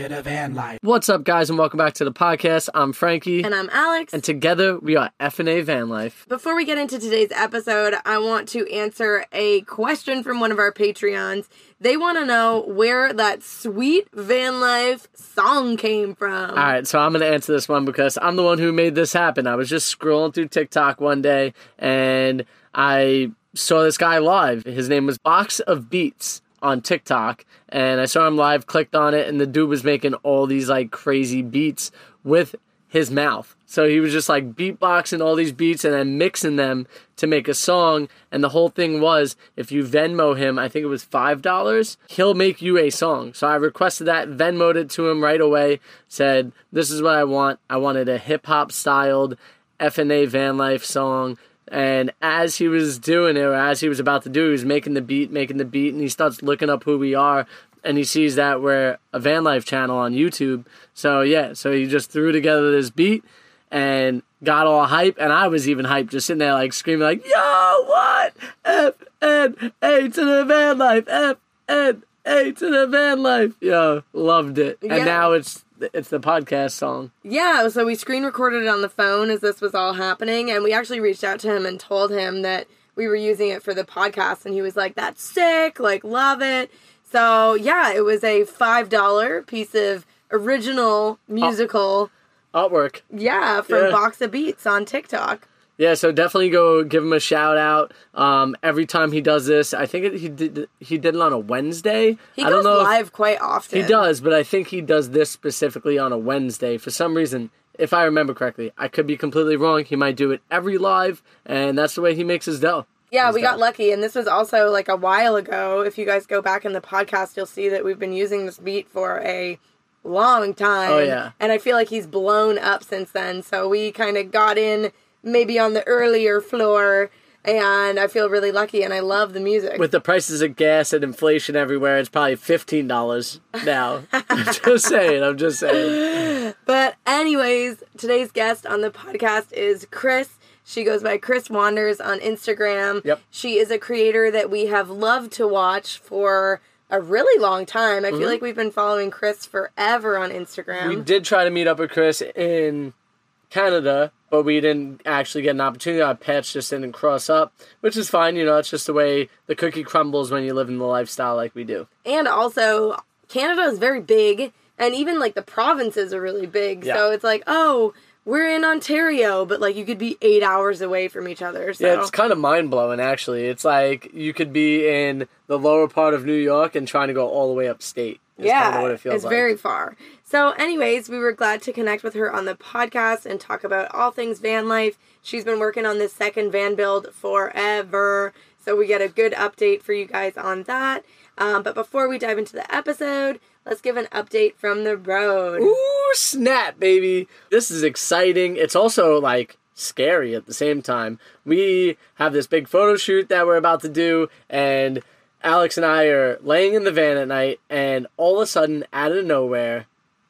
to the van life. What's up, guys, and welcome back to the podcast. I'm Frankie, And I'm Alex. and together we are FNA Van Life. Before we get into today's episode, I want to answer a question from one of our Patreons. They want to know where that sweet van life song came from. All right, so I'm going to answer this one because I'm the one who made this happen. I was just scrolling through TikTok one day and I saw this guy live. His name was Box of Beats on TikTok, and I saw him live, clicked on it, and the dude was making all these like crazy beats with his mouth. So he was just like beatboxing all these beats and then mixing them to make a song. And the whole thing was if you Venmo him, I think it was $5, he'll make you a song. So I requested that, Venmoed it to him right away, said, This is what I want. I wanted a hip hop styled FNA van life song. And as he was doing it, or as he was about to do, he was making the beat, making the beat, and he starts looking up who we are and he sees that we're a van life channel on YouTube. So yeah, so he just threw together this beat and got all hype, and I was even hyped, just sitting there like screaming like, "Yo, what? F N A to the van life, F N A to the van life." Yo, loved it, Yeah. and now it's it's the podcast song. Yeah, so we screen recorded it on the phone as this was all happening, and we actually reached out to him and told him that we were using it for the podcast, and he was like, "That's sick! Like, love it." So yeah, it was a five dollar piece of original musical, Artwork. yeah, from Yeah. Box of Beats on TikTok. Yeah, so definitely go give him a shout out. Um, every time he does this, I think it, he did he did it on a Wednesday. He I goes don't know if- live quite often. He does, but I think he does this specifically on a Wednesday. For some reason, if I remember correctly, I could be completely wrong. He might do it every live, and that's the way he makes his dough. Yeah, His we got lucky, and this was also like a while ago. If you guys go back in the podcast, you'll see that we've been using this beat for a long time. Oh, yeah. and I feel like he's blown up since then. So we kind of got in maybe on the earlier floor, and I feel really lucky, and I love the music. With the prices of gas and inflation everywhere, it's probably fifteen dollars now. I'm just saying. I'm just saying. But anyways, today's guest on the podcast is Chris. She goes by Chris Wanders on Instagram. Yep. She is a creator that we have loved to watch for a really long time. I feel mm-hmm. like we've been following Chris forever on Instagram. We did try to meet up with Chris in Canada, but we didn't actually get an opportunity. Our paths just didn't cross up, which is fine. You know, it's just the way the cookie crumbles when you live in the lifestyle like we do. and also, Canada is very big, and even like the provinces are really big. Yeah. So it's like, oh, we're in Ontario, but like you could be eight hours away from each other. So Yeah, it's kind of mind blowing actually. It's like you could be in the lower part of New York and trying to go all the way upstate. Yeah, kinda what it feels it's like. very far. So, anyways, we were glad to connect with her on the podcast and talk about all things van life. She's been working on this second van build forever, so we get a good update for you guys on that. Um, but before we dive into the episode, let's give an update from the road. Ooh, snap, baby. This is exciting. It's also like scary at the same time. We have this big photo shoot that we're about to do, and Alex and I are laying in the van at night, and all of a sudden, out of nowhere,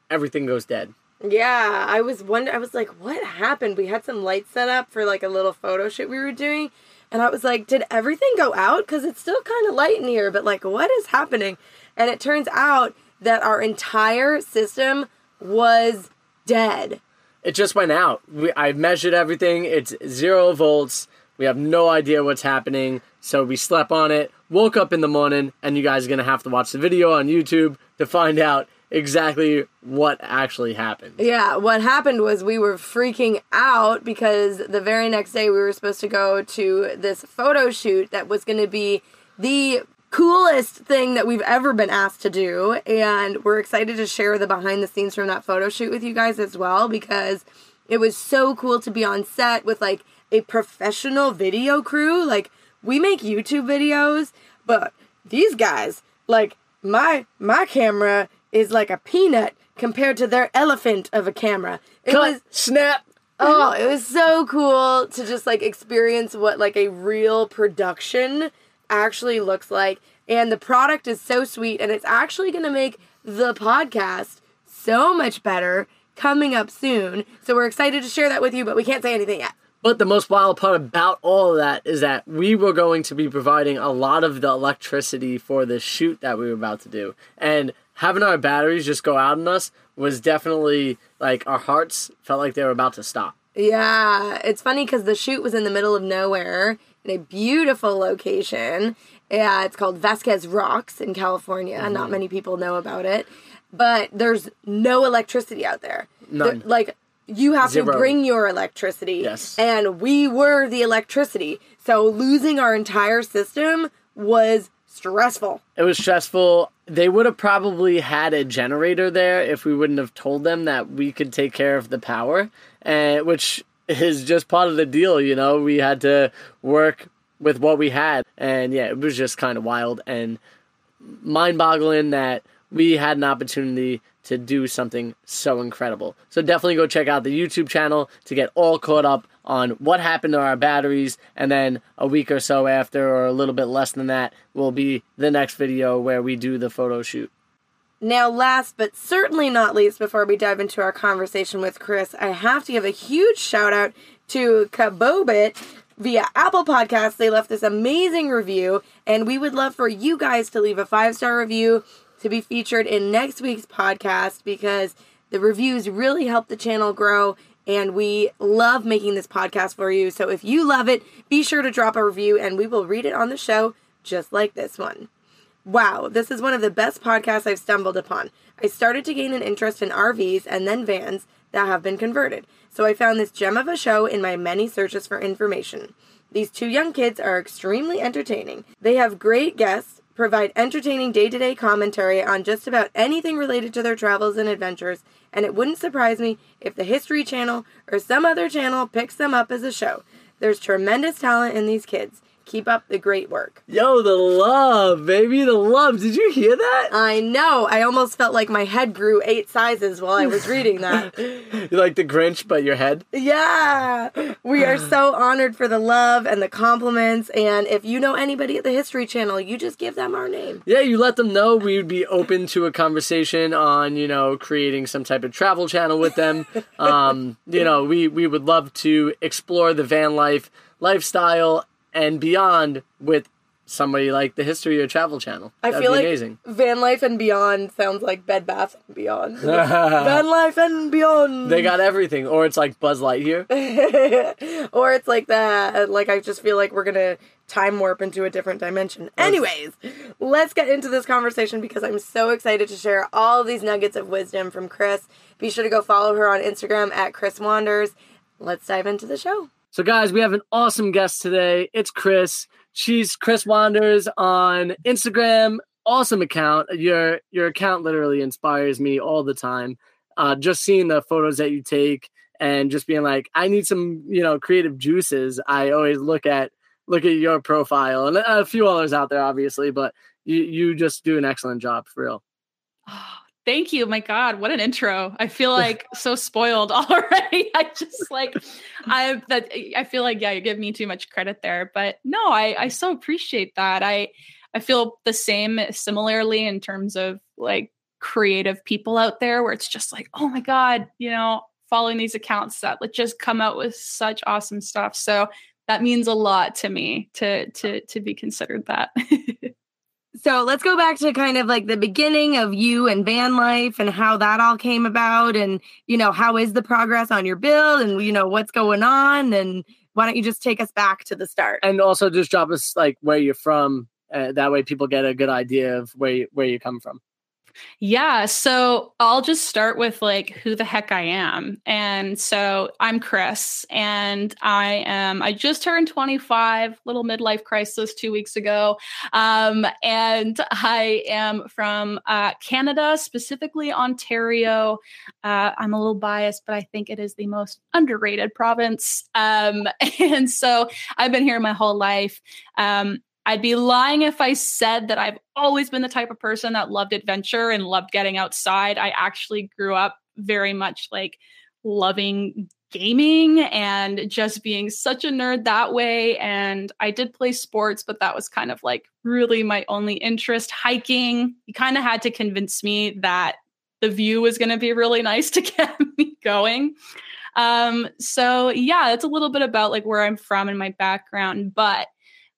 everything goes dead. Yeah, I was wonder. I was like, what happened? We had some lights set up for like a little photo shoot we were doing, and I was like, did everything go out? Because it's still kind of light in here, but like, what is happening? And it turns out that our entire system was dead. It just went out. We, I measured everything. It's zero volts. We have no idea what's happening. So we slept on it, woke up in the morning, and you guys are to have to watch the video on YouTube to find out exactly what actually happened. Yeah, what happened was we were freaking out because the very next day we were supposed to go to this photo shoot that was to be the coolest thing that we've ever been asked to do. And we're excited to share the behind the scenes from that photo shoot with you guys as well because it was so cool to be on set with like a professional video crew. Like, we make YouTube videos, but these guys, like, my my camera is like a peanut compared to their elephant of a camera. It Cut, was snap. oh, it was so cool to just like experience what like a real production actually looks like. And the product is so sweet and it's actually going to make the podcast so much better coming up soon. So we're excited to share that with you, but we can't say anything yet. But the most wild part about all of that is that we were going to be providing a lot of the electricity for the shoot that we were about to do. And having our batteries just go out on us was definitely like our hearts felt like they were about to stop. Yeah, it's funny because the shoot was in the middle of nowhere in a beautiful location. Yeah, it's called Vasquez Rocks in California. Mm-hmm. Not many people know about it, but there's no electricity out there. None. There- like you have Zero. to bring your electricity. Yes. And we were the electricity. So losing our entire system was stressful. It was stressful. They would have probably had a generator there if we wouldn't have told them that we could take care of the power, and which is just part of the deal. You know, we had to work with what we had, and yeah, it was just kind of wild and mind-boggling that we had an opportunity to do something so incredible. So definitely go check out the YouTube channel to get all caught up on what happened to our batteries and then a week or so after or a little bit less than that will be the next video where we do the photo shoot. Now, last but certainly not least, before we dive into our conversation with Chris, I have to give a huge shout out to Kabobit via Apple Podcasts. They left this amazing review, and we would love for you guys to leave a five star review to be featured in next week's podcast because the reviews really help the channel grow. And we love making this podcast for you. So if you love it, be sure to drop a review and we will read it on the show just like this one. Wow, this is one of the best podcasts I've stumbled upon. I started to gain an interest in RVs and then vans that have been converted. So I found this gem of a show in my many searches for information. These two young kids are extremely entertaining. They have great guests, provide entertaining day to day commentary on just about anything related to their travels and adventures, and it wouldn't surprise me if the History Channel or some other channel picks them up as a show. There's tremendous talent in these kids. Keep up the great work. Yo, the love, baby, the love. Did you hear that? I know. I almost felt like my head grew eight sizes while I was reading that. You're like the Grinch, but your head. yeah. We are so honored for the love and the compliments. And if you know anybody at the History Channel, you just give them our name. Yeah, you let them know we would be open to a conversation on, you know, creating some type of travel channel with them. Um, you know, we we would love to explore the van life lifestyle and beyond with somebody like the History or Travel Channel. I That'd feel like amazing. Van Life and Beyond sounds like Bed Bath and Beyond. Van Life and Beyond. They got everything, or it's like Buzz Lightyear. or it's like that. Like I just feel like we're gonna time warp into a different dimension. Anyways, let's get into this conversation because I'm so excited to share all these nuggets of wisdom from Chris. Be sure to go follow her on Instagram at Chris Wanders. Let's dive into the show. So, guys, we have an awesome guest today. It's Chris. She's Chris Wanders on Instagram. Awesome account. Your your account literally inspires me all the time. Uh, just seeing the photos that you take and just being like, I need some, you know, creative juices. I always look at look at your profile and a few others out there, obviously, but you you just do an excellent job for real. Thank you. My God, what an intro. I feel like so spoiled already. I just like I that I feel like, yeah, you give me too much credit there. But no, I I so appreciate that. I I feel the same similarly in terms of like creative people out there where it's just like, oh my God, you know, following these accounts that like just come out with such awesome stuff. So that means a lot to me to to to be considered that. So let's go back to kind of like the beginning of you and van life and how that all came about and you know how is the progress on your build and you know what's going on and why don't you just take us back to the start? And also just drop us like where you're from. Uh, that way people get a good idea of where you, where you come from. Yeah. So I'll just start with like who the heck I am. And so I'm Chris, and I am, I just turned 25, little midlife crisis two weeks ago. Um, and I am from uh, Canada, specifically Ontario. Uh, I'm a little biased, but I think it is the most underrated province. Um, and so I've been here my whole life. Um, I'd be lying if I said that I've always been the type of person that loved adventure and loved getting outside. I actually grew up very much like loving gaming and just being such a nerd that way. And I did play sports, but that was kind of like really my only interest. Hiking, you kind of had to convince me that the view was going to be really nice to get me going. Um, so yeah, that's a little bit about like where I'm from and my background. But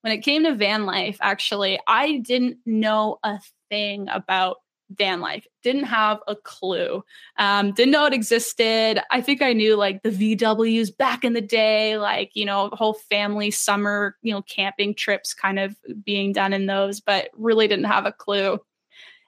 when it came to van life, actually, I didn't know a thing about van life. Didn't have a clue. Um, didn't know it existed. I think I knew like the VWs back in the day, like, you know, whole family summer, you know, camping trips kind of being done in those, but really didn't have a clue.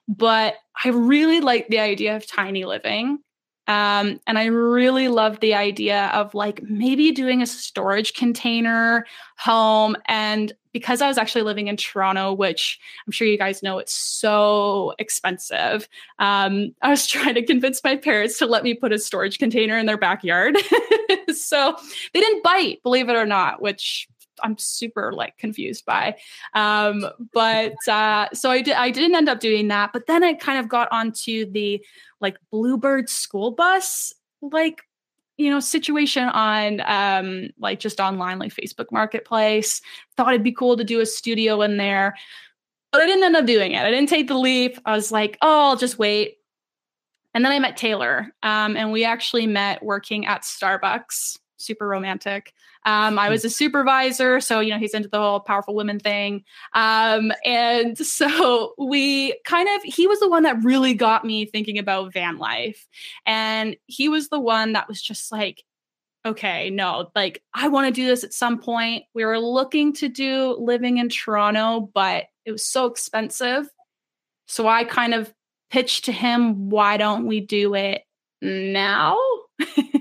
But I really liked the idea of tiny living. Um, and I really loved the idea of like maybe doing a storage container home. And because I was actually living in Toronto, which I'm sure you guys know it's so expensive, um, I was trying to convince my parents to let me put a storage container in their backyard. so they didn't bite, believe it or not, which I'm super like confused by. Um, but uh, so I did I didn't end up doing that. But then I kind of got onto the like Bluebird school bus like you know situation on um like just online like Facebook Marketplace. Thought it'd be cool to do a studio in there. But I didn't end up doing it. I didn't take the leap. I was like, oh, I'll just wait. And then I met Taylor, um, and we actually met working at Starbucks. Super romantic. Um, I was a supervisor, so you know he's into the whole powerful women thing. Um, and so we kind of he was the one that really got me thinking about van life, and he was the one that was just like, okay, no, like I want to do this at some point. We were looking to do living in Toronto, but it was so expensive. So I kind of pitched to him, why don't we do it now?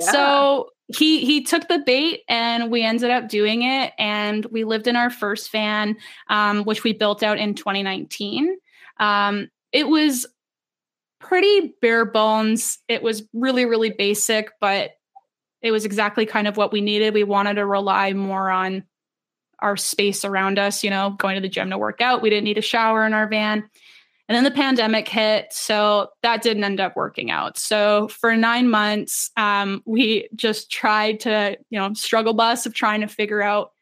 So he he took the bait and we ended up doing it and we lived in our first van um, which we built out in 2019 um, it was pretty bare bones. It was really really basic but it was exactly kind of what we needed. We wanted to rely more on our space around us you know going to the gym to work out. We didn't need a shower in our van and then the pandemic hit. So that didn't end up working out. So for nine months, um, we just tried to, you know, struggle bus of trying to figure out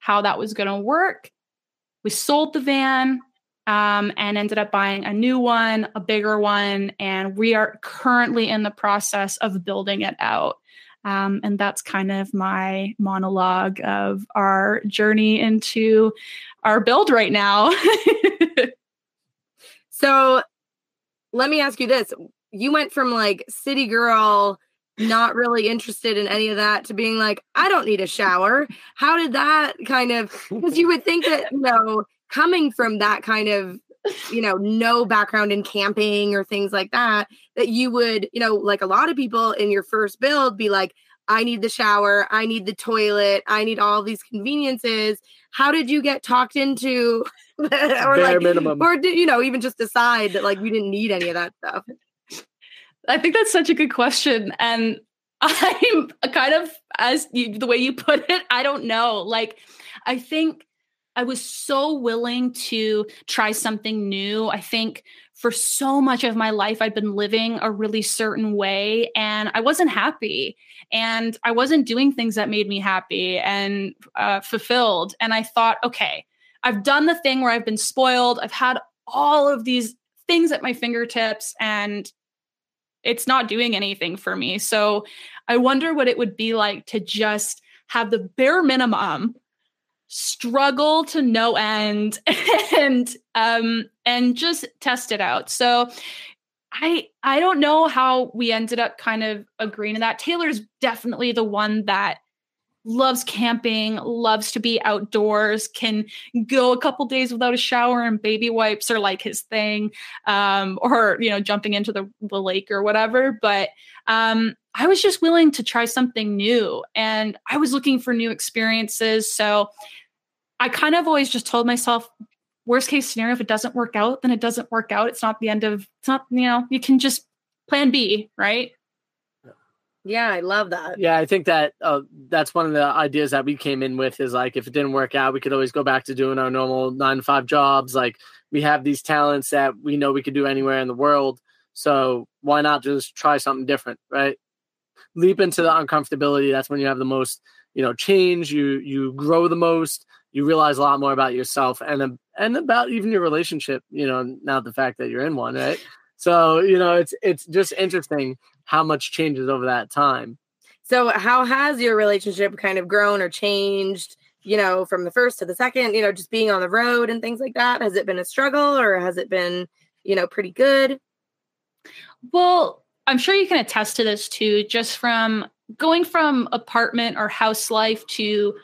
how that was going to work. We sold the van um, and ended up buying a new one, a bigger one. And we are currently in the process of building it out. Um, and that's kind of my monologue of our journey into our build right now. So let me ask you this. You went from like city girl, not really interested in any of that, to being like, I don't need a shower. How did that kind of, because you would think that, you know, coming from that kind of, you know, no background in camping or things like that, that you would, you know, like a lot of people in your first build be like, I need the shower, I need the toilet, I need all these conveniences. How did you get talked into or Bare like minimum. or did you know even just decide that like we didn't need any of that stuff? I think that's such a good question and I'm kind of as you, the way you put it, I don't know. Like I think I was so willing to try something new. I think for so much of my life, I'd been living a really certain way and I wasn't happy. And I wasn't doing things that made me happy and uh, fulfilled. And I thought, okay, I've done the thing where I've been spoiled. I've had all of these things at my fingertips and it's not doing anything for me. So I wonder what it would be like to just have the bare minimum struggle to no end and um and just test it out. So i i don't know how we ended up kind of agreeing to that. Taylor's definitely the one that loves camping loves to be outdoors can go a couple days without a shower and baby wipes are like his thing um or you know jumping into the, the lake or whatever. But um i was just willing to try something new and i was looking for new experiences. So I kind of always just told myself, worst case scenario, if it doesn't work out, then it doesn't work out. It's not the end of, it's not, you know, you can just plan B, right? Yeah, I love that. Yeah, I think that uh, that's one of the ideas that we came in with is like if it didn't work out, we could always go back to doing our normal nine to five jobs. Like we have these talents that we know we could do anywhere in the world. So why not just try something different, right? Leap into the uncomfortability. That's when you have the most, you know, change. You you grow the most you realize a lot more about yourself and and about even your relationship you know now the fact that you're in one right so you know it's it's just interesting how much changes over that time so how has your relationship kind of grown or changed you know from the first to the second you know just being on the road and things like that has it been a struggle or has it been you know, pretty good? Well, I'm sure you can attest to this too, just from going from apartment or house life to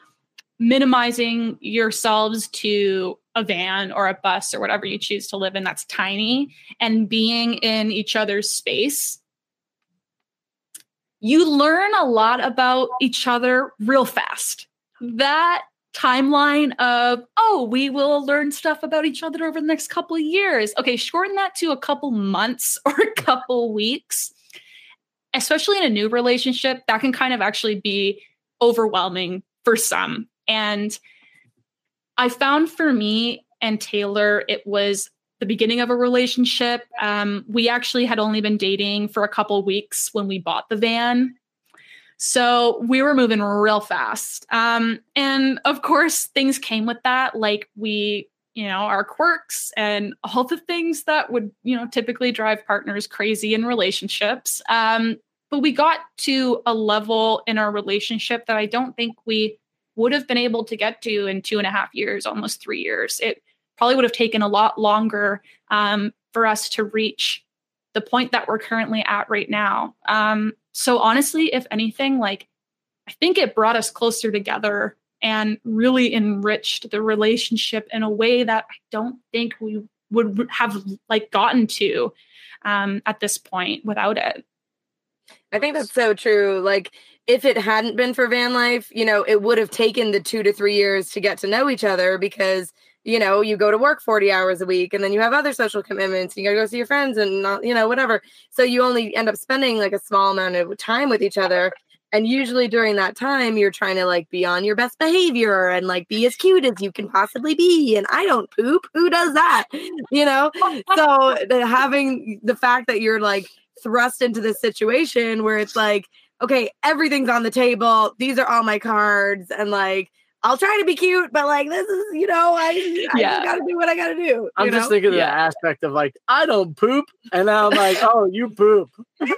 minimizing yourselves to a van or a bus or whatever you choose to live in that's tiny and being in each other's space you learn a lot about each other real fast. That timeline of oh we will learn stuff about each other over the next couple of years. Okay shorten that to a couple months or a couple weeks especially in a new relationship that can kind of actually be overwhelming for some and I found for me and Taylor, it was the beginning of a relationship. Um, we actually had only been dating for a couple weeks when we bought the van. So we were moving real fast. Um, and of course, things came with that. Like we, you know, our quirks and all the things that would, you know, typically drive partners crazy in relationships. Um, but we got to a level in our relationship that I don't think we would have been able to get to in two and a half years, almost three years. It probably would have taken a lot longer um, for us to reach the point that we're currently at right now. Um, so honestly, if anything, like I think it brought us closer together and really enriched the relationship in a way that I don't think we would have like gotten to um, at this point without it. I think that's so true. Like if it hadn't been for van life, you know, it would have taken the two to three years to get to know each other because, you know, you go to work 40 hours a week and then you have other social commitments. You got to go see your friends and not, you know, whatever. So you only end up spending like a small amount of time with each other. And usually during that time, you're trying to like be on your best behavior and like be as cute as you can possibly be. And I don't poop. Who does that? You know? So having the fact that you're like thrust into this situation where it's like, okay, everything's on the table. These are all my cards. And like, I'll try to be cute, but like this is, you know, I, I yeah. gotta do what I gotta do. I'm know? just thinking of the aspect of like, I don't poop. And now I'm like, oh, you poop. you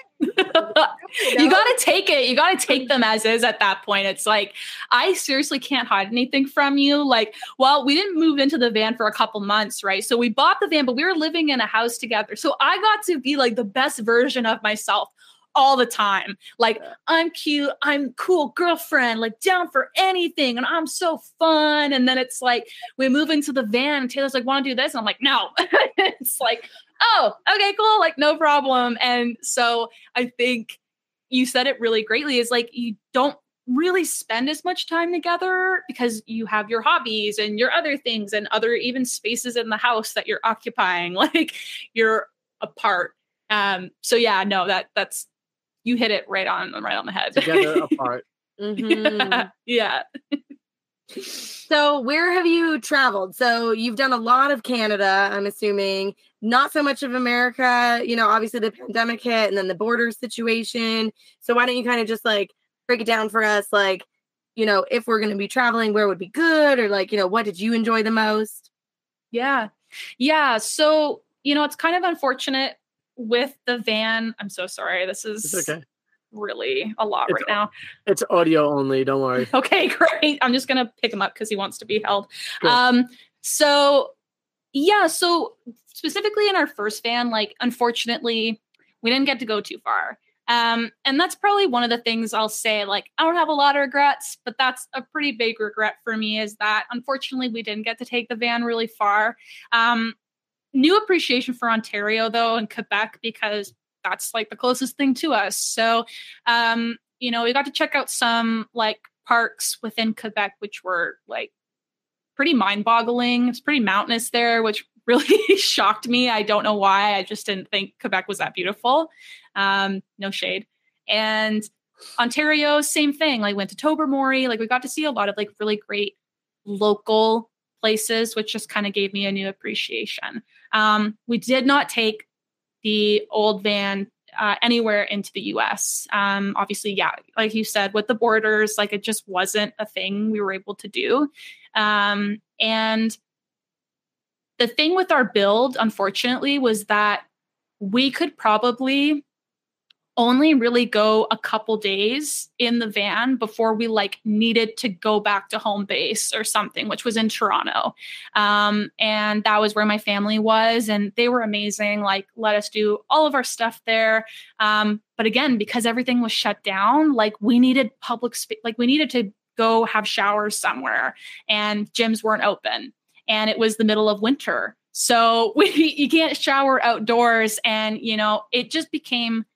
gotta take it. You gotta take them as is at that point. It's like, I seriously can't hide anything from you. Like, well, we didn't move into the van for a couple months, right? So we bought the van, but we were living in a house together. So I got to be like the best version of myself all the time. Like, I'm cute, I'm cool girlfriend, like down for anything, and I'm so fun. And then it's like we move into the van, and Taylor's like, want to do this? And I'm like, no. it's like, oh, okay, cool, like no problem. And so I think you said it really greatly is like you don't really spend as much time together because you have your hobbies and your other things and other even spaces in the house that you're occupying like you're apart um so yeah no that that's you hit it right on right on the head. Together apart. Mm-hmm. yeah. so where have you traveled? So you've done a lot of Canada, I'm assuming. Not so much of America. You know, obviously the pandemic hit and then the border situation. So why don't you kind of just like break it down for us? Like, you know, if we're going to be traveling, where would be good? Or like, you know, what did you enjoy the most? Yeah. Yeah. So, you know, it's kind of unfortunate with the van. I'm so sorry. This is okay. really a lot it's, right now. It's audio only. Don't worry. Okay, great. I'm just gonna pick him up because he wants to be held. Cool. Um, so yeah, so specifically in our first van, like unfortunately, we didn't get to go too far. Um, and that's probably one of the things I'll say. Like, I don't have a lot of regrets, but that's a pretty big regret for me is that unfortunately we didn't get to take the van really far. Um, new appreciation for Ontario though and Quebec because that's like the closest thing to us. So, um, you know, we got to check out some like parks within Quebec, which were like pretty mind boggling. It's pretty mountainous there, which really shocked me. I don't know why. I just didn't think Quebec was that beautiful. Um, no shade. And Ontario, same thing. Like went to Tobermory. Like we got to see a lot of like really great local places, which just kind of gave me a new appreciation. Um, we did not take the old van uh, anywhere into the US. Um, obviously, yeah, like you said, with the borders, like it just wasn't a thing we were able to do. Um, and the thing with our build, unfortunately, was that we could probably only really go a couple days in the van before we like needed to go back to home base or something which was in toronto. Um, and that was where my family was and they were amazing like let us do all of our stuff there. Um, but again because everything was shut down like we needed public space like we needed to go have showers somewhere and gyms weren't open and it was the middle of winter. So we you can't shower outdoors and you know it just became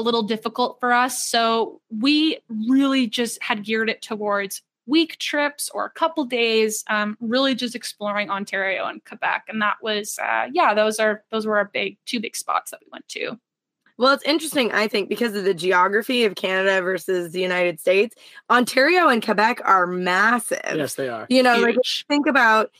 a little difficult for us. So we really just had geared it towards week trips or a couple days, um, really just exploring Ontario and Quebec. And that was, uh, yeah, those are those were our big two big spots that we went to. Well, it's interesting, I think, because of the geography of Canada versus the United States. Ontario and Quebec are massive. Yes, they are. You know, Huge. like think about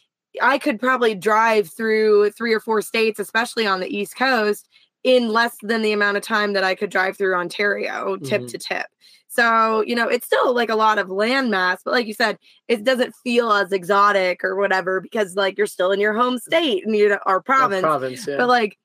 I could probably drive through three or four states, especially on the East Coast, in less than the amount of time that I could drive through Ontario tip mm-hmm. to tip. So, you know, it's still like a lot of landmass, but like you said, it doesn't feel as exotic or whatever because like you're still in your home state and you our province. province yeah. But like,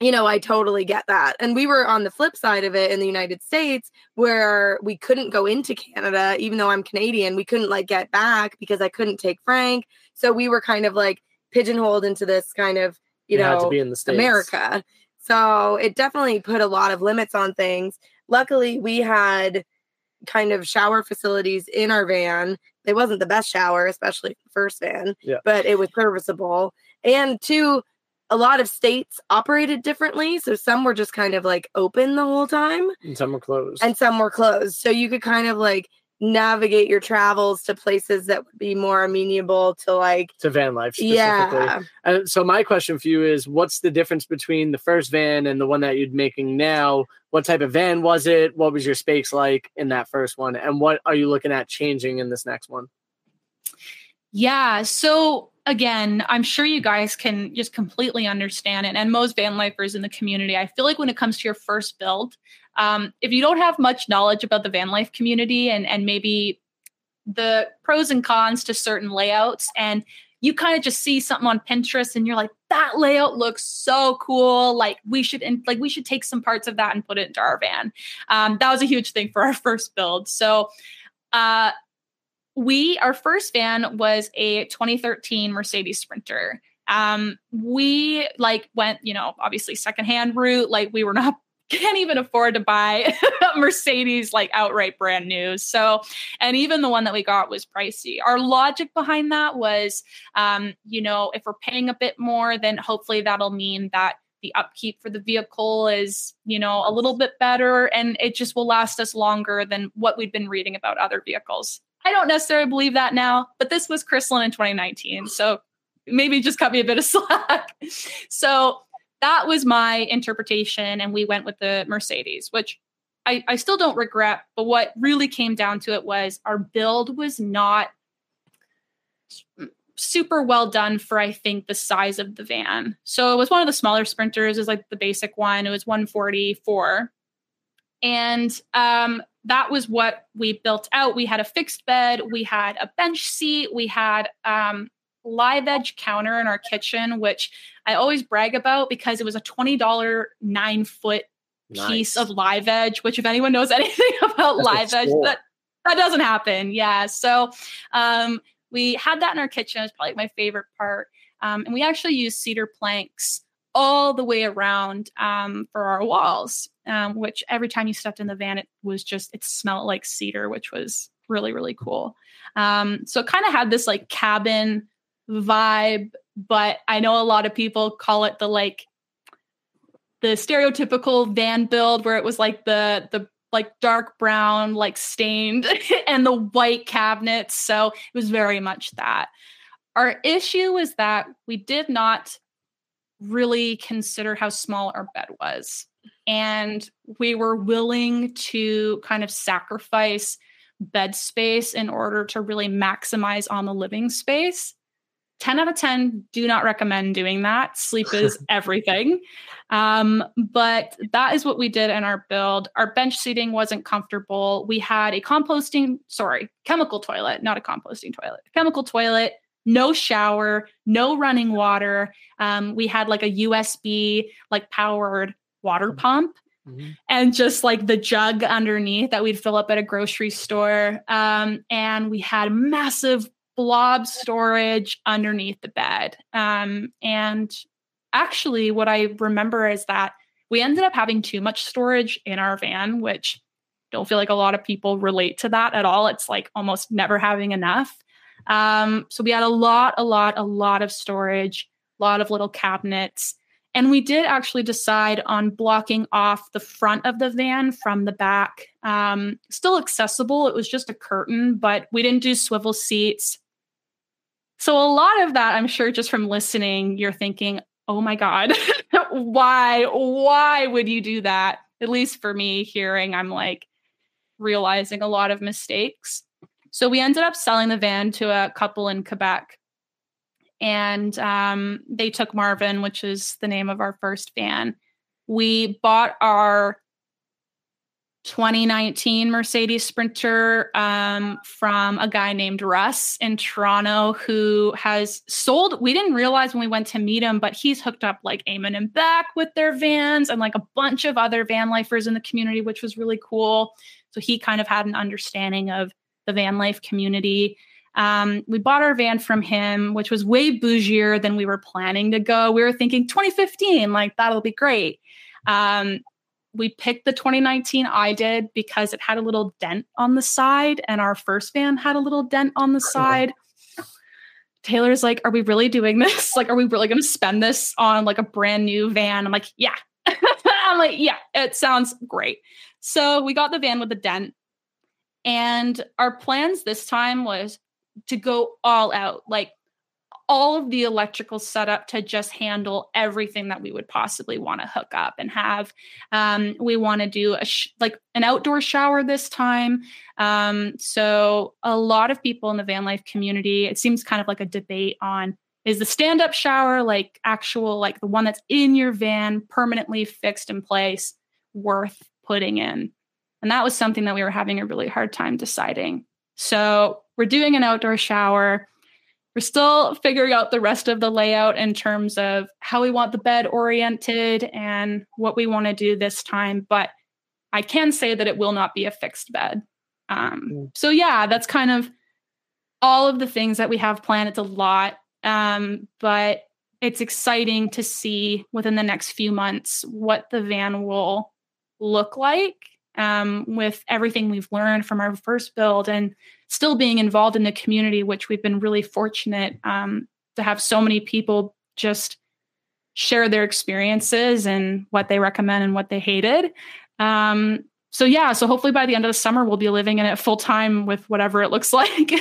you know, I totally get that. And we were on the flip side of it in the United States where we couldn't go into Canada, even though I'm Canadian, we couldn't like get back because I couldn't take Frank. So we were kind of like pigeonholed into this kind of, you, you know, America. So it definitely put a lot of limits on things. Luckily, we had kind of shower facilities in our van. It wasn't the best shower, especially first van, yeah. but it was serviceable. And two, a lot of states operated differently. So some were just kind of like open the whole time, and some were closed. And some were closed. So you could kind of like navigate your travels to places that would be more amenable to like to van life specifically. Yeah. And so my question for you is what's the difference between the first van and the one that you're making now? What type of van was it? What was your space like in that first one? And what are you looking at changing in this next one? Yeah, so again, I'm sure you guys can just completely understand it. And most van lifers in the community, I feel like when it comes to your first build, um, if you don't have much knowledge about the van life community and and maybe the pros and cons to certain layouts and you kind of just see something on Pinterest and you're like, that layout looks so cool. Like we should, in, like we should take some parts of that and put it into our van. Um, that was a huge thing for our first build. So, uh, we our first van was a 2013 Mercedes Sprinter. Um, we like went, you know, obviously secondhand route. Like we were not can't even afford to buy Mercedes like outright brand new. So, and even the one that we got was pricey. Our logic behind that was, um, you know, if we're paying a bit more, then hopefully that'll mean that the upkeep for the vehicle is, you know, a little bit better and it just will last us longer than what we've been reading about other vehicles. I don't necessarily believe that now, but this was Crystalline in 2019. So maybe just cut me a bit of slack. so that was my interpretation. And we went with the Mercedes, which I, I still don't regret. But what really came down to it was our build was not super well done for I think the size of the van. So it was one of the smaller sprinters, is like the basic one. It was 144. And um, that was what we built out. We had a fixed bed, we had a bench seat, we had um, live edge counter in our kitchen, which I always brag about because it was a $20 nine foot nice. piece of live edge, which if anyone knows anything about That's live edge, that, that doesn't happen. Yeah. So um, we had that in our kitchen. It's probably my favorite part. Um, and we actually used cedar planks all the way around um, for our walls, um, which every time you stepped in the van, it was just, it smelled like cedar, which was really, really cool. Um, so it kind of had this like cabin vibe, but I know a lot of people call it the like, the stereotypical van build where it was like the the like dark brown like stained and the white cabinets so it was very much that our issue was that we did not really consider how small our bed was. And we were willing to kind of sacrifice bed space in order to really maximize on the living space. 10 out of 10 do not recommend doing that. Sleep is everything. Um, but that is what we did in our build. Our bench seating wasn't comfortable. We had a composting, sorry, chemical toilet, not a composting toilet, chemical toilet no shower, no running water. Um, we had like a USB like powered water pump. mm-hmm. and just like the jug underneath that we'd fill up at a grocery store. Um, and we had massive blob storage underneath the bed. Um, and actually, what I remember is that we ended up having too much storage in our van, which don't feel like a lot of people relate to that at all. It's like almost never having enough. Um, so we had a lot, a lot, a lot of storage, a lot of little cabinets. And we did actually decide on blocking off the front of the van from the back. Um, still accessible. It was just a curtain, but we didn't do swivel seats. So a lot of that, I'm sure, just from listening, you're thinking, oh my God, why, why would you do that? At least for me, hearing, I'm like realizing a lot of mistakes. So we ended up selling the van to a couple in Quebec. And um, they took Marvin, which is the name of our first van. We bought our 2019 Mercedes Sprinter um, from a guy named Russ in Toronto who has sold. We didn't realize when we went to meet him, but he's hooked up like Eamon and Bec with their vans and like a bunch of other van lifers in the community, which was really cool. So he kind of had an understanding of the van life community. Um, we bought our van from him, which was way bougier than we were planning to go. We were thinking 2015, like that'll be great. Um, we picked the 2019 I did because it had a little dent on the side, and our first van had a little dent on the oh. side. Taylor's like, Are we really doing this? Like, are we really going to spend this on like a brand new van? I'm like, Yeah. I'm like, Yeah, it sounds great. So we got the van with the dent. And our plans this time was to go all out, like all of the electrical setup to just handle everything that we would possibly want to hook up and have. Um, we want to do a sh- like an outdoor shower this time. Um, so a lot of people in the van life community, it seems kind of like a debate on is the stand up shower like actual like the one that's in your van permanently fixed in place worth putting in and that was something that we were having a really hard time deciding. So we're doing an outdoor shower. We're still figuring out the rest of the layout in terms of how we want the bed oriented and what we want to do this time. But I can say that it will not be a fixed bed. Um, mm. so, yeah, that's kind of all of the things that we have planned. It's a lot, um, but it's exciting to see within the next few months what the van will look like um, with everything we've learned from our first build and still being involved in the community, which we've been really fortunate um, to have so many people just share their experiences and what they recommend and what they hated. Um, so yeah, so hopefully by the end of the summer we'll be living in it full time with whatever it looks like.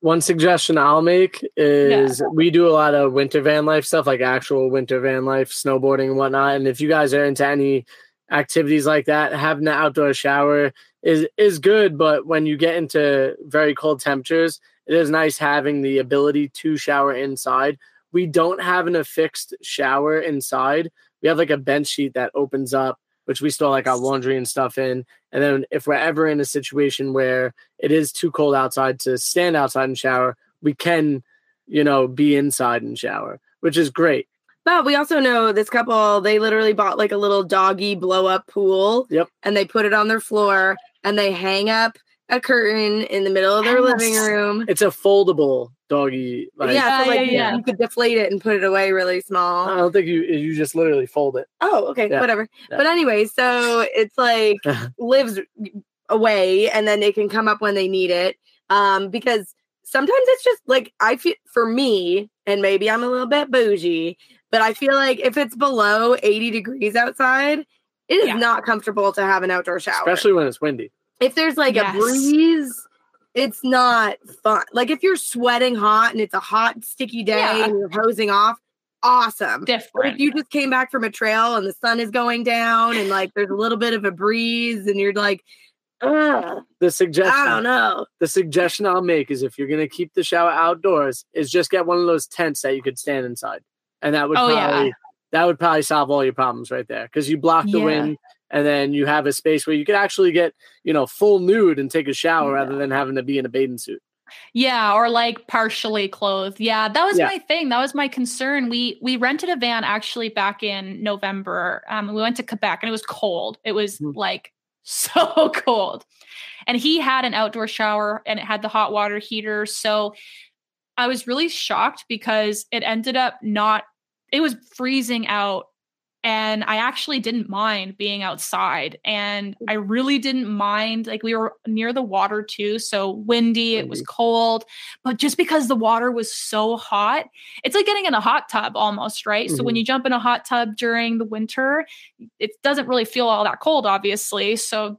One suggestion I'll make is yeah. we do a lot of winter van life stuff, like actual winter van life, snowboarding and whatnot. And if you guys are into any activities like that, having an outdoor shower is is good. But when you get into very cold temperatures, it is nice having the ability to shower inside. We don't have an affixed shower inside. We have like a bench sheet that opens up, which we store like our laundry and stuff in. And then if we're ever in a situation where it is too cold outside to stand outside and shower, we can, you know, be inside and shower, which is great. But we also know this couple, they literally bought like a little doggy blow up pool. Yep. And they put it on their floor and they hang up a curtain in the middle of their yes. living room. It's a foldable doggy. Like, yeah, so like yeah, yeah. you could deflate it and put it away really small. I don't think you you just literally fold it. Oh, okay, yeah. whatever. Yeah. But anyway, so it's like lives away and then they can come up when they need it. Um, because sometimes it's just like I feel for me, and maybe I'm a little bit bougie, but I feel like if it's below 80 degrees outside, it is yeah. not comfortable to have an outdoor shower. Especially when it's windy. If there's like yes. a breeze, it's not fun. Like if you're sweating hot and it's a hot, sticky day yeah. and you're hosing off, awesome. Different. But if you just came back from a trail and the sun is going down and like there's a little bit of a breeze and you're like, Ugh, the suggestion I don't know. The suggestion I'll make is if you're gonna keep the shower outdoors, is just get one of those tents that you could stand inside and that would oh, probably yeah. that would probably solve all your problems right there because you block the yeah. wind and then you have a space where you can actually get you know full nude and take a shower yeah. rather than having to be in a bathing suit. Yeah, or like partially clothed. Yeah, that was Yeah. my thing. That was my concern. We we rented a van actually back in November. Um, we went to Quebec and it was cold. It was Mhm. like so cold. And he had an outdoor shower and it had the hot water heater. So I was really shocked because it ended up not it was freezing out and I actually didn't mind being outside and I really didn't mind like we were near the water too so windy it was cold but just because the water was so hot it's like getting in a hot tub almost right? So when Mhm. you jump in a hot tub during the winter it doesn't really feel all that cold obviously so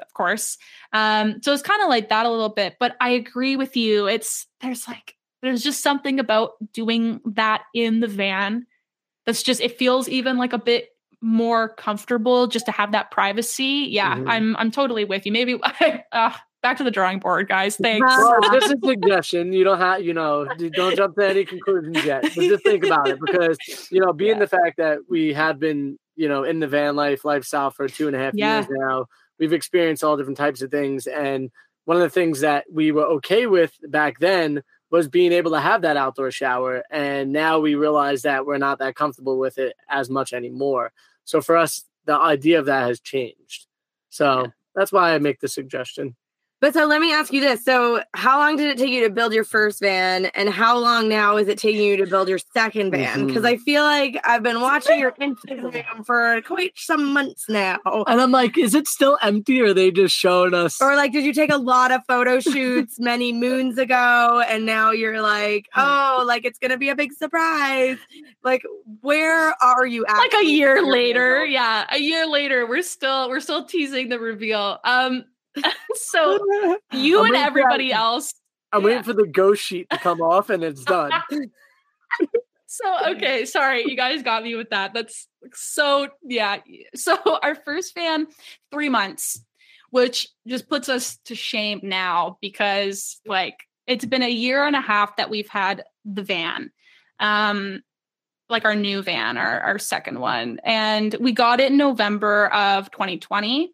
of course um so it's kind of like that a little bit but I agree with you it's there's like there's just something about doing that in the van that's just it feels even like a bit more comfortable just to have that privacy yeah Mhm. i'm i'm totally with you maybe uh, back to the drawing board guys thanks Well, just a suggestion. You don't have, you know, don't jump to any conclusions yet, but just think about it because, you know, being Yeah. the fact that we have been, you know, in the van life lifestyle for two and a half Yeah. years now, we've experienced all different types of things. And one of the things that we were okay with back then was being able to have that outdoor shower. And now we realize that we're not that comfortable with it as much anymore. So for us, the idea of that has changed. So Yeah. that's why I make the suggestion. But so let me ask you this. So how long did it take you to build your first van and how long now is it taking you to build your second van? Because Mhm. I feel like I've been watching your Instagram for quite some months now. And I'm like, is it still empty or are they just showing us? Or like did you take a lot of photo shoots many moons ago and now you're like, oh, like it's gonna be a big surprise. Like where are you at? like a year later van? yeah a year later we're still we're still teasing the reveal um so you I'm and everybody that- else I'm yeah. waiting for the ghost sheet to come off and it's done. So okay, sorry, you guys got me with that. That's so yeah. So our first fan, three months, which just puts us to shame now because like it's been a year and a half that we've had the van. Um like our new van, our, our second one. And we got it in November of 2020.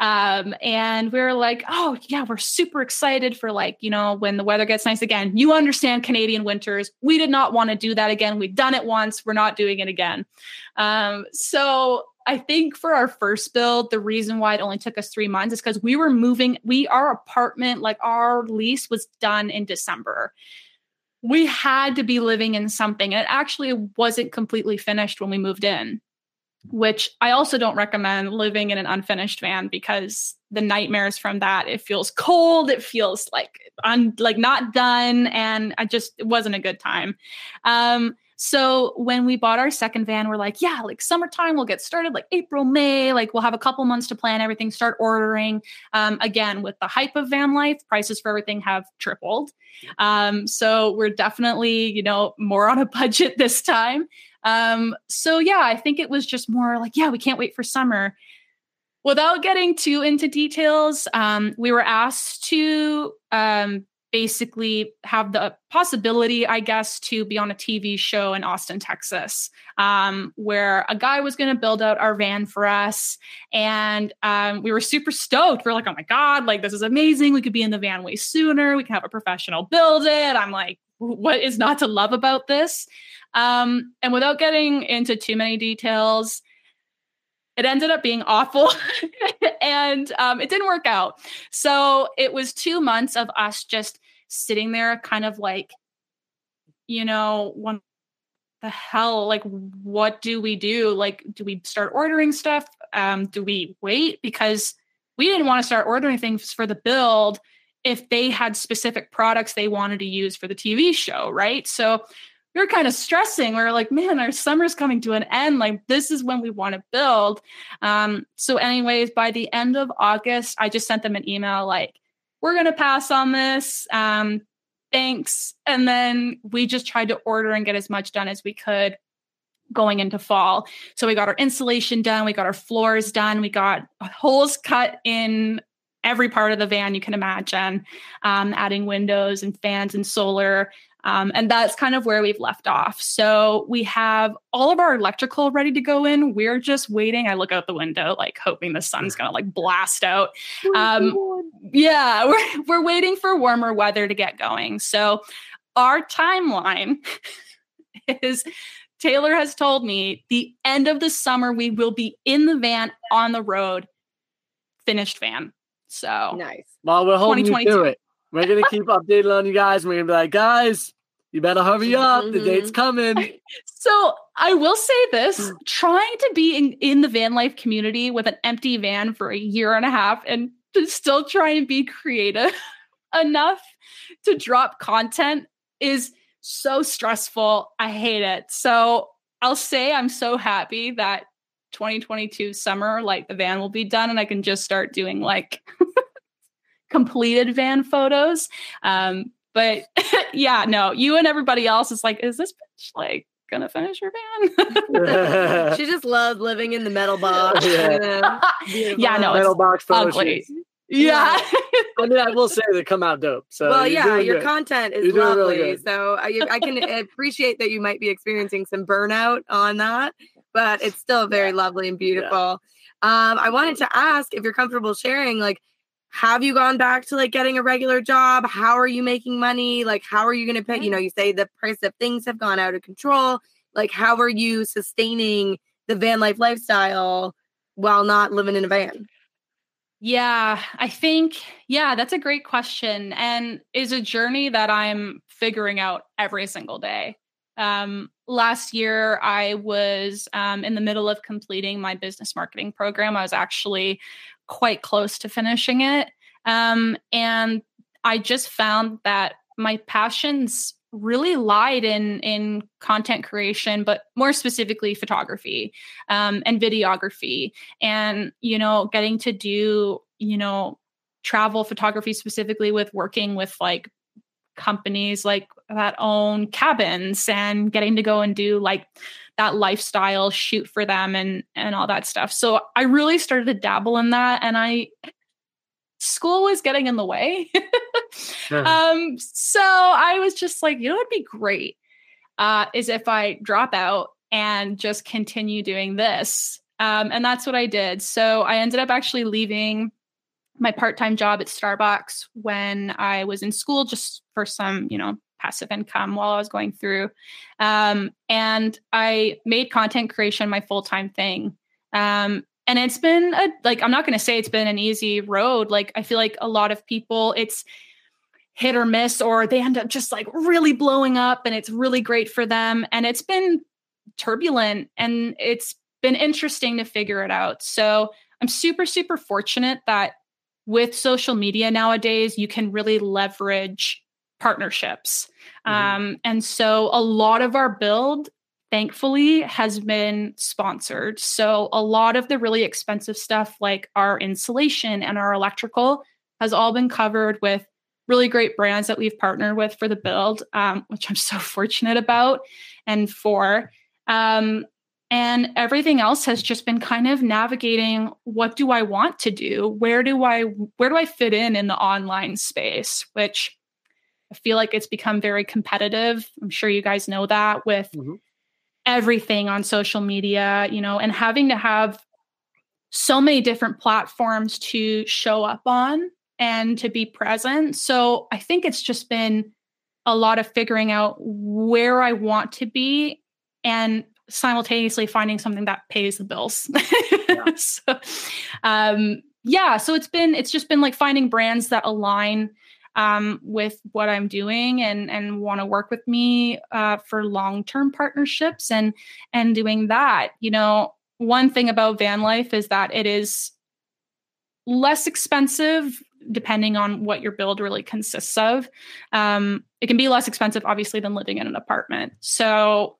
Um, and we were like, oh yeah, we're super excited for like, you know, when the weather gets nice again. You understand Canadian winters. We did not want to do that again. We've done it once, we're not doing it again. Um, so I think for our first build, the reason why it only took us three months is because we were moving, we our apartment, like our lease was done in December. We had to be living in something, and it actually wasn't completely finished when we moved in which I also don't recommend living in an unfinished van because the nightmares from that it feels cold it feels like un, like not done and I just it wasn't a good time. Um so when we bought our second van we're like yeah like summertime we'll get started like April May like we'll have a couple months to plan everything start ordering. Um again with the hype of van life prices for everything have tripled. Um so we're definitely you know more on a budget this time um, so yeah, I think it was just more like, yeah, we can't wait for summer. Without getting too into details, um, we were asked to um, basically have the possibility, I guess, to be on a TV show in Austin, Texas, um, where a guy was going to build out our van for us. And um, we were super stoked. We are like, oh my God, like this is amazing. We could be in the van way sooner. We can have a professional build it. I'm like, what is not to love about this? Um, and without getting into too many details, it ended up being awful. And um, it didn't work out. So it was two months of us just sitting there, kind of like, you know, one the hell? Like what do we do? Like do we start ordering stuff? Um do we wait? Because we didn't want to start ordering things for the build if they had specific products they wanted to use for the TV show right? So we were kind of stressing. We were like, man, our summer's coming to an end. Like, this is when we want to build. Um, so, anyways, by the end of August, I just sent them an email like, we're going to pass on this. Um, thanks. And then we just tried to order and get as much done as we could going into fall. So, we got our insulation done, we got our floors done, we got holes cut in every part of the van you can imagine, um, adding windows and fans and solar. Um, and that's kind of where we've left off. So we have all of our electrical ready to go in. We're just waiting. I look out the window, like hoping the sun's gonna like blast out. Um, yeah, we're we're waiting for warmer weather to get going. So our timeline is Taylor has told me the end of the summer we will be in the van on the road, finished van. So nice. Well, we're holding you to it. We're gonna keep updating on you guys. We're gonna be like, guys, you better hurry up. The date's Mm-hmm. coming. So I will say this: trying to be in, in the van life community with an empty van for a year and a half and to still try and be creative enough to drop content is so stressful. I hate it. So I'll say I'm so happy that 2022 summer, like the van will be done and I can just start doing like completed van photos. Um, but yeah, no, you and everybody else is like, is this bitch like gonna finish her van? she just loves living in the metal box. Yeah. you know? yeah, no, Metal it's box photo ugly. shoots. Yeah. I mean, I will say they come out dope. So well, yeah, your good. content is You're really lovely. so I, I can appreciate that you might be experiencing some burnout on that, but it's still very lovely and beautiful. Um, I wanted to ask if you're comfortable sharing, like, have you gone back to like getting a regular job? How are you making money? Like, how are you going to pay? You know, you say the price of things have gone out of control. Like, how are you sustaining the van life lifestyle while not living in a van? Yeah, I think, yeah, that's a great question and is a journey that I'm figuring out every single day. Um, last year, I was um, in the middle of completing my business marketing program. I was actually quite close to finishing it. Um, and I just found that my passions really lied in in content creation but more specifically photography um, and videography and you know getting to do you know travel photography specifically with working with like companies like that own cabins and getting to go and do like that lifestyle shoot for them and and all that stuff. So i really started to dabble in that and i school was getting in the way. Um so i was just like you know it'd be great uh is if i drop out and just continue doing this. Um and that's what i did. So i ended up actually leaving my part-time job at starbucks when i was in school just for some you know passive income while i was going through. Um and i made content creation my full-time thing. Um and it's been a like i'm not going to say it's been an easy road. Like i feel like a lot of people it's hit or miss or they end up just like really blowing up and it's really great for them. And it's been turbulent and it's been interesting to figure it out. So i'm super super fortunate that with social media nowadays you can really leverage partnerships Mhm. um, and so a lot of our build thankfully has been sponsored. So a lot of the really expensive stuff like our insulation and our electrical has all been covered with really great brands that we've partnered with for the build, um, which I'm so fortunate about and for. Um, and everything else has just been kind of navigating what do I want to do? Where do I where do I fit in in the online space? Which I feel like it's become very competitive. I'm sure you guys know that with Mhm. everything on social media, you know, and having to have so many different platforms to show up on and to be present. So I think it's just been a lot of figuring out where I want to be and simultaneously finding something that pays the bills. so, um, yeah, so it's been it's just been like finding brands that align um, with what I'm doing and and want to work with me uh, for long term partnerships and and doing that. You know, one thing about van life is that it is less expensive depending on what your build really consists of. Um, it can be less expensive, obviously, than living in an apartment. So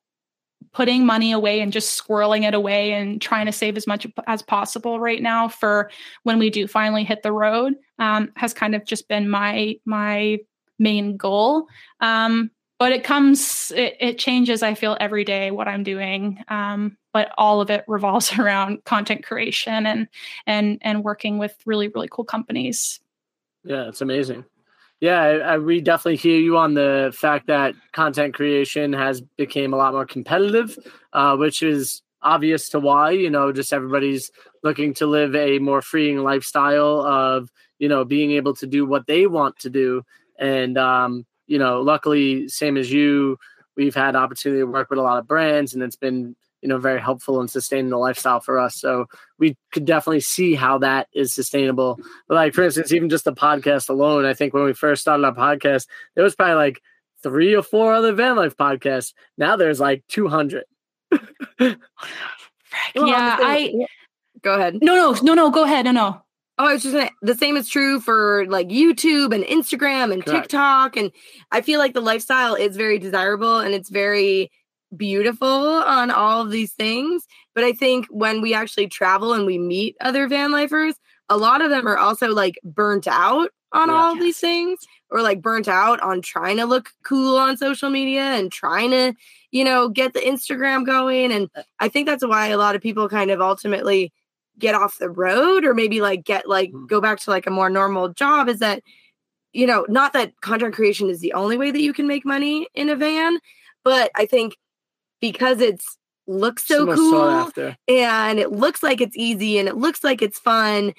putting money away and just squirreling it away and trying to save as much as possible right now for when we do finally hit the road um, has kind of just been my my main goal. Um, but it comes it, it changes i feel every day what i'm doing. Um, but all of it revolves around content creation and and and working with really really cool companies. Yeah, it's amazing. Yeah, I, I, we definitely hear you on the fact that content creation has became a lot more competitive, uh, which is obvious to why. You know, just everybody's looking to live a more freeing lifestyle of you know being able to do what they want to do, and um, you know, luckily, same as you, we've had opportunity to work with a lot of brands, and it's been you know very helpful in sustaining the lifestyle for us. So we could definitely see how that is sustainable. But like for instance even just the podcast alone i think when we first started our podcast there was probably like three or four other van life podcasts. Now there's like 200 yeah i go ahead. No no no no go ahead no no. Oh, it's was just saying the same is true for like YouTube and Instagram and Correct. TikTok. And I feel like the lifestyle is very desirable and it's very beautiful on all of these things. But I think when we actually travel and we meet other van lifers, a lot of them are also like burnt out on yeah. all of these things or like burnt out on trying to look cool on social media and trying to, you know, get the Instagram going. And uh I think that's why a lot of people kind of ultimately get off the road or maybe like get like mm-hmm. go back to like a more normal job is that you know not that content creation is the only way that you can make money in a van but i think because it's looks so cool and it looks like it's easy and it looks like it's fun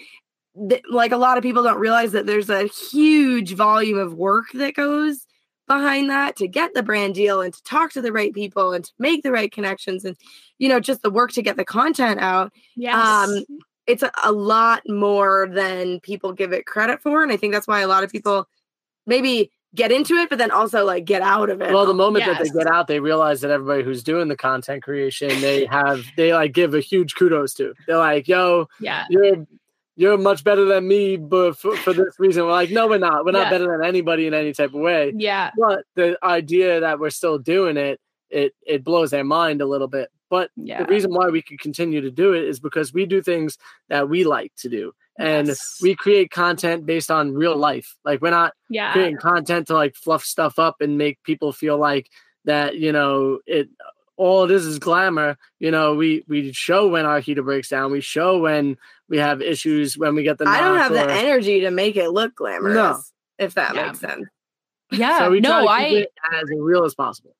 th- like a lot of people don't realize that there's a huge volume of work that goes behind that to get the brand deal and to talk to the right people and to make the right connections and you know just the work to get the content out yes. um it's a, a lot more than people give it credit for and i think that's why a lot of people maybe get into it, but then also like get out of it. Well, the moment yes. that they get out, they realize that everybody who's doing the content creation, they have they like give a huge kudos to. They're like, "Yo, yeah, you're you're much better than me, but for, for this reason, we're like, no, we're not. We're not yeah. better than anybody in any type of way. Yeah. But the idea that we're still doing it, it it blows their mind a little bit. But yeah. the reason why we can continue to do it is because we do things that we like to do and yes. we create content based on real life. Like we're not yeah. creating content to like fluff stuff up and make people feel like that, you know, it all it is is glamour. You know, we we show when our heater breaks down. We show when we have issues when we get the. I don't have or, the energy to make it look glamorous. No. if that yeah. makes sense. Yeah, so we try no, I as real as possible.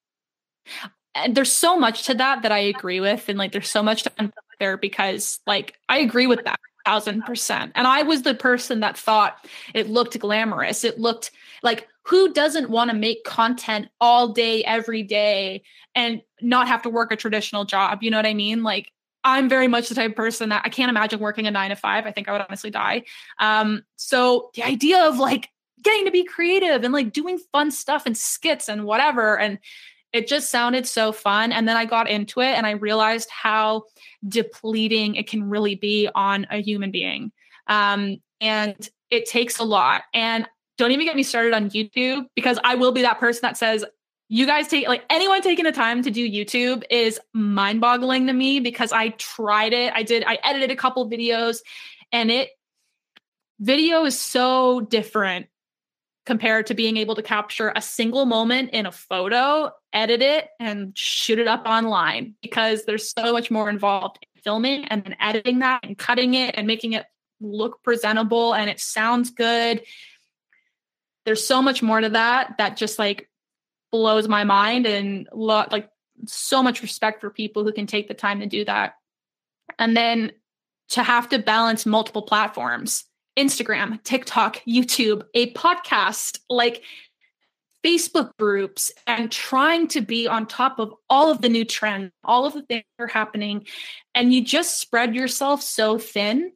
And there's so much to that that I agree with, and like there's so much to there because like I agree with that thousand percent. And I was the person that thought it looked glamorous. It looked like who doesn't want to make content all day, every day, and not have to work a traditional job? You know what I mean? Like I'm very much the type of person that I can't imagine working a nine to five. I think I would honestly die. Um, so the idea of like getting to be creative and like doing fun stuff and skits and whatever, and it just sounded so fun. And then I got into it and I realized how depleting it can really be on a human being. Um, and it takes a lot. And don't even get me started on YouTube because I will be that person that says, you guys take like anyone taking the time to do YouTube is mind boggling to me because I tried it. I did, I edited a couple videos and it, video is so different compared to being able to capture a single moment in a photo, edit it, and shoot it up online because there's so much more involved in filming and then editing that and cutting it and making it look presentable and it sounds good. There's so much more to that that just like blows my mind and lo- like so much respect for people who can take the time to do that. And then to have to balance multiple platforms Instagram, TikTok, YouTube, a podcast, like Facebook groups, and trying to be on top of all of the new trends, all of the things that are happening. And you just spread yourself so thin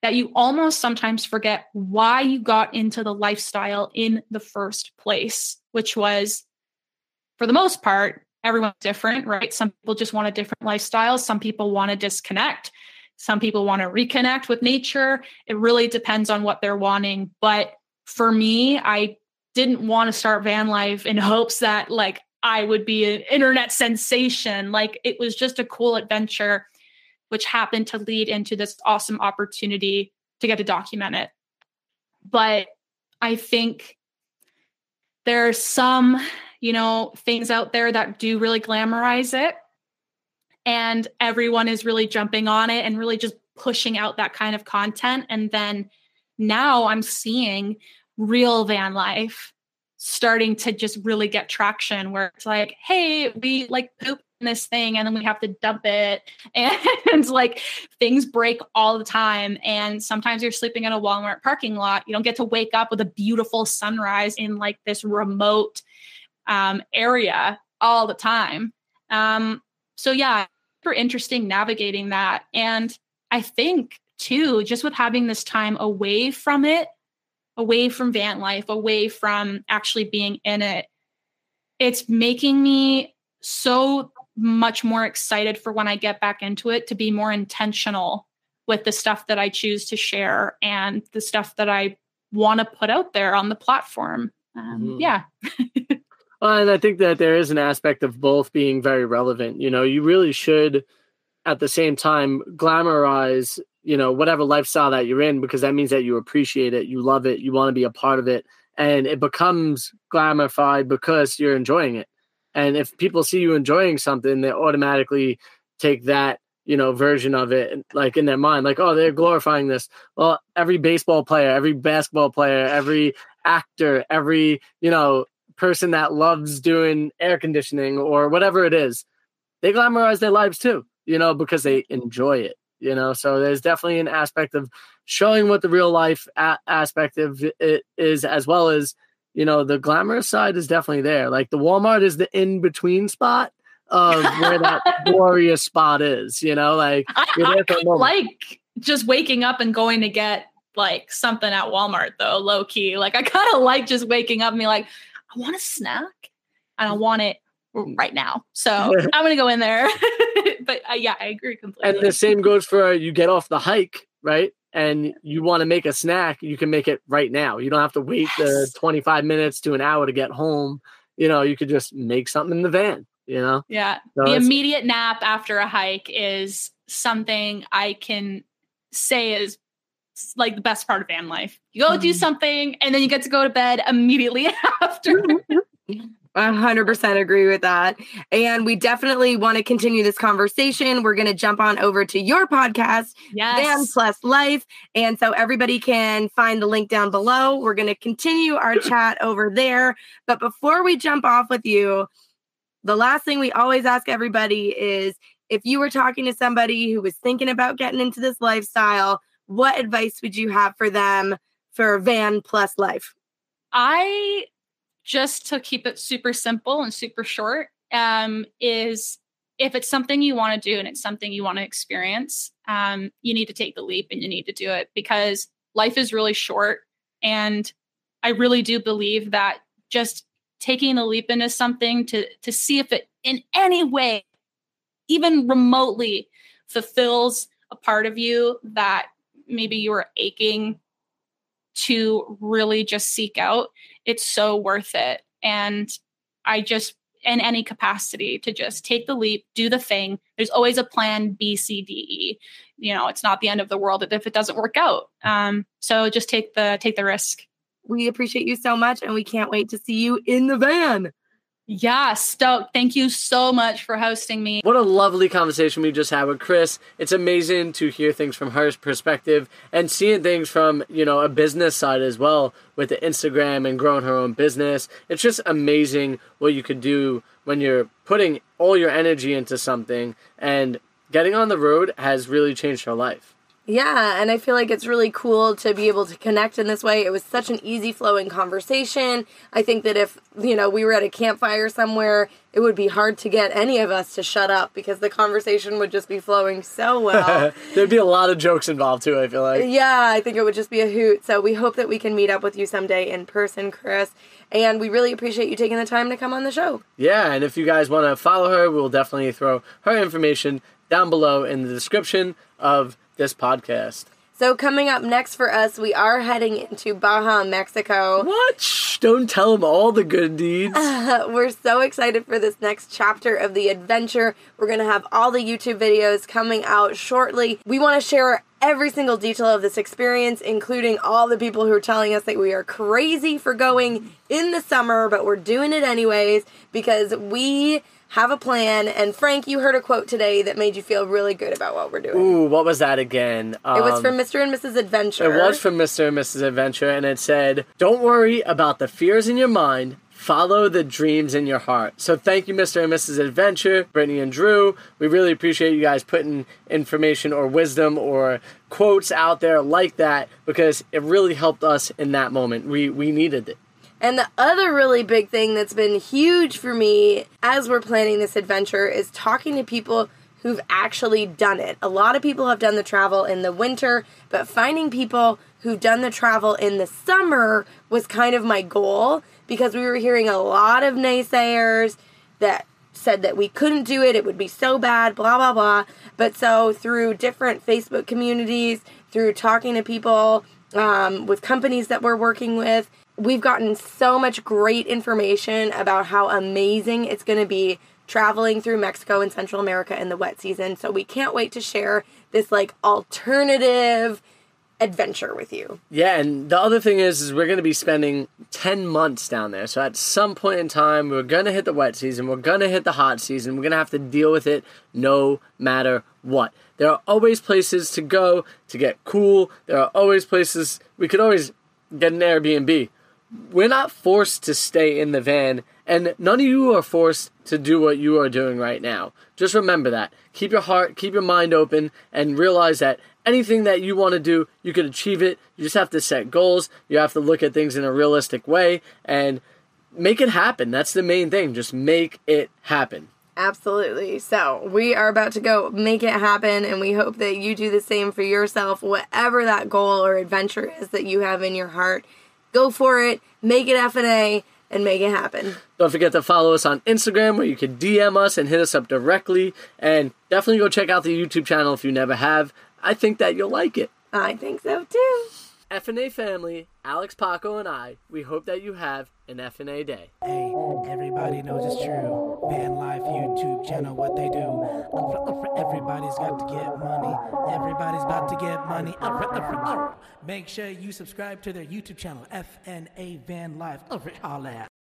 that you almost sometimes forget why you got into the lifestyle in the first place, which was, for the most part, everyone's different, right? Some people just want a different lifestyle, some people want to disconnect. Some people want to reconnect with nature. It really depends on what they're wanting. But for me, I didn't want to start van life in hopes that like I would be an internet sensation. Like it was just a cool adventure, which happened to lead into this awesome opportunity to get to document it. But I think there are some, you know, things out there that do really glamorize it and everyone is really jumping on it and really just pushing out that kind of content and then now i'm seeing real van life starting to just really get traction where it's like, hey, we like poop this thing and then we have to dump it. And like things break all the time. And sometimes you're sleeping in a Walmart parking lot. You don't get to wake up with a beautiful sunrise in like this remote um, area all the time. Um, so yeah, super interesting navigating that. And I think too, just with having this time away from it away from van life, away from actually being in it, it's making me so much more excited for when I get back into it to be more intentional with the stuff that I choose to share and the stuff that I want to put out there on the platform. Um, mm-hmm. Yeah. well, and I think that there is an aspect of both being very relevant. You know, you really should at the same time glamorize you know whatever lifestyle that you're in because that means that you appreciate it you love it you want to be a part of it and it becomes glamified because you're enjoying it. And if people see you enjoying something they automatically take that you know version of it like in their mind like oh they're glorifying this. Well every baseball player every basketball player every actor every you know person that loves doing air conditioning or whatever it is they glamorize their lives too you know because they enjoy it you know? So there's definitely an aspect of showing what the real life a- aspect of it is as well as you know the glamorous side is definitely there. Like the walmart is the in between spot of where that glorious spot is you know? Like I, I like just waking up and going to get like something at walmart though low key like i kind of like just waking up and be like i want a snack and i want it Mm, right now. So I'm gonna go in there. but uh, yeah, I agree completely. And the same goes for uh, you get off the hike, right? And you mm-hmm. want to make a snack, you can make it right now. You don't have to wait yes. the 25 minutes to an hour to get home. You know, you could just make something in the van, you know? Yeah. So the immediate nap after a hike is something I can say is like the best part of van life. You go mm. do mm-hmm. something and then you get to go to bed immediately after. Mm-hmm. 100% agree with that. And we definitely want to continue this conversation. We're going to jump on over to your podcast, yes. Van Plus Life. And so everybody can find the link down below. We're going to continue our chat over there. But before we jump off with you, the last thing we always ask everybody is if you were talking to somebody who was thinking about getting into this lifestyle, what advice would you have for them for Van Plus Life? I just to keep it super simple and super short, um, is if it's something you want to do and it's something you want to experience, um, you need to take the leap and you need to do it because life is really short. And I really do believe that just taking the leap into something to to see if it in any way, even remotely, fulfills a part of you that maybe you are aching to really just seek out, it's so worth it. And I just, in any capacity, to just take the leap, do the thing. There's always a plan B, C, D, E. You know, it's not the end of the world if it doesn't work out. Um, so just take the take the risk. We appreciate you so much, and we can't wait to see you in the van. Yeah, stoked. Thank you so much for hosting me. What a lovely conversation we just had with Chris. It's amazing to hear things from her perspective and seeing things from, you know, a business side as well with the Instagram and growing her own business. It's just amazing what you could do when you're putting all your energy into something and getting on the road has really changed her life. Yeah, and I feel like it's really cool to be able to connect in this way. It was such an easy flowing conversation. I think that if, you know, we were at a campfire somewhere, it would be hard to get any of us to shut up because the conversation would just be flowing so well. There'd be a lot of jokes involved too, I feel like. Yeah, I think it would just be a hoot. So we hope that we can meet up with you someday in person, Chris. And we really appreciate you taking the time to come on the show. Yeah, and if you guys want to follow her, we'll definitely throw her information down below in the description of this podcast. So coming up next for us, we are heading into Baja, Mexico. What? Shh, don't tell them all the good deeds. Uh, we're so excited for this next chapter of the adventure. We're going to have all the YouTube videos coming out shortly. We want to share every single detail of this experience, including all the people who are telling us that we are crazy for going in the summer, but we're doing it anyways because we have a plan. And Frank, you heard a quote today that made you feel really good about what we're doing. Ooh, what was that again? it was Um, from Mr. and Mrs. Adventure. It was from Mr. and Mrs. Adventure, and it said, Don't worry about the fears in your mind. Follow the dreams in your heart. So thank you, Mr. and Mrs. Adventure, Brittany and Drew. We really appreciate you guys putting information or wisdom or quotes out there like that because it really helped us in that moment. We we needed it. And the other really big thing that's been huge for me as we're planning this adventure is talking to people who've actually done it. A lot of people have done the travel in the winter, but finding people who've done the travel in the summer was kind of my goal because we were hearing a lot of naysayers that said that we couldn't do it, it would be so bad, blah, blah, blah. But so through different Facebook communities, through talking to people um, with companies that we're working with, we've gotten so much great information about how amazing it's going to be traveling through Mexico and Central America in the wet season. So we can't wait to share this like alternative adventure with you. Yeah, and the other thing is, is we're going to be spending 10 months down there. So at some point in time, we're going to hit the wet season. We're going to hit the hot season. We're going to have to deal with it no matter what. There are always places to go to get cool. There are always places we could always get an Airbnb. We're not forced to stay in the van, and none of you are forced to do what you are doing right now. Just remember that. Keep your heart, keep your mind open, and realize that anything that you want to do, you can achieve it. You just have to set goals. You have to look at things in a realistic way and make it happen. That's the main thing. Just make it happen. Absolutely. So, we are about to go make it happen, and we hope that you do the same for yourself, whatever that goal or adventure is that you have in your heart. Go for it, make it FNA, and make it happen. Don't forget to follow us on Instagram where you can DM us and hit us up directly. And definitely go check out the YouTube channel if you never have. I think that you'll like it. I think so too. FNA family, Alex Paco and I, we hope that you have an FNA day. Hey, everybody knows it's true. Van Life YouTube channel, what they do. Everybody's got to get money. Everybody's about to get money. Make sure you subscribe to their YouTube channel, FNA Van Life. Holla.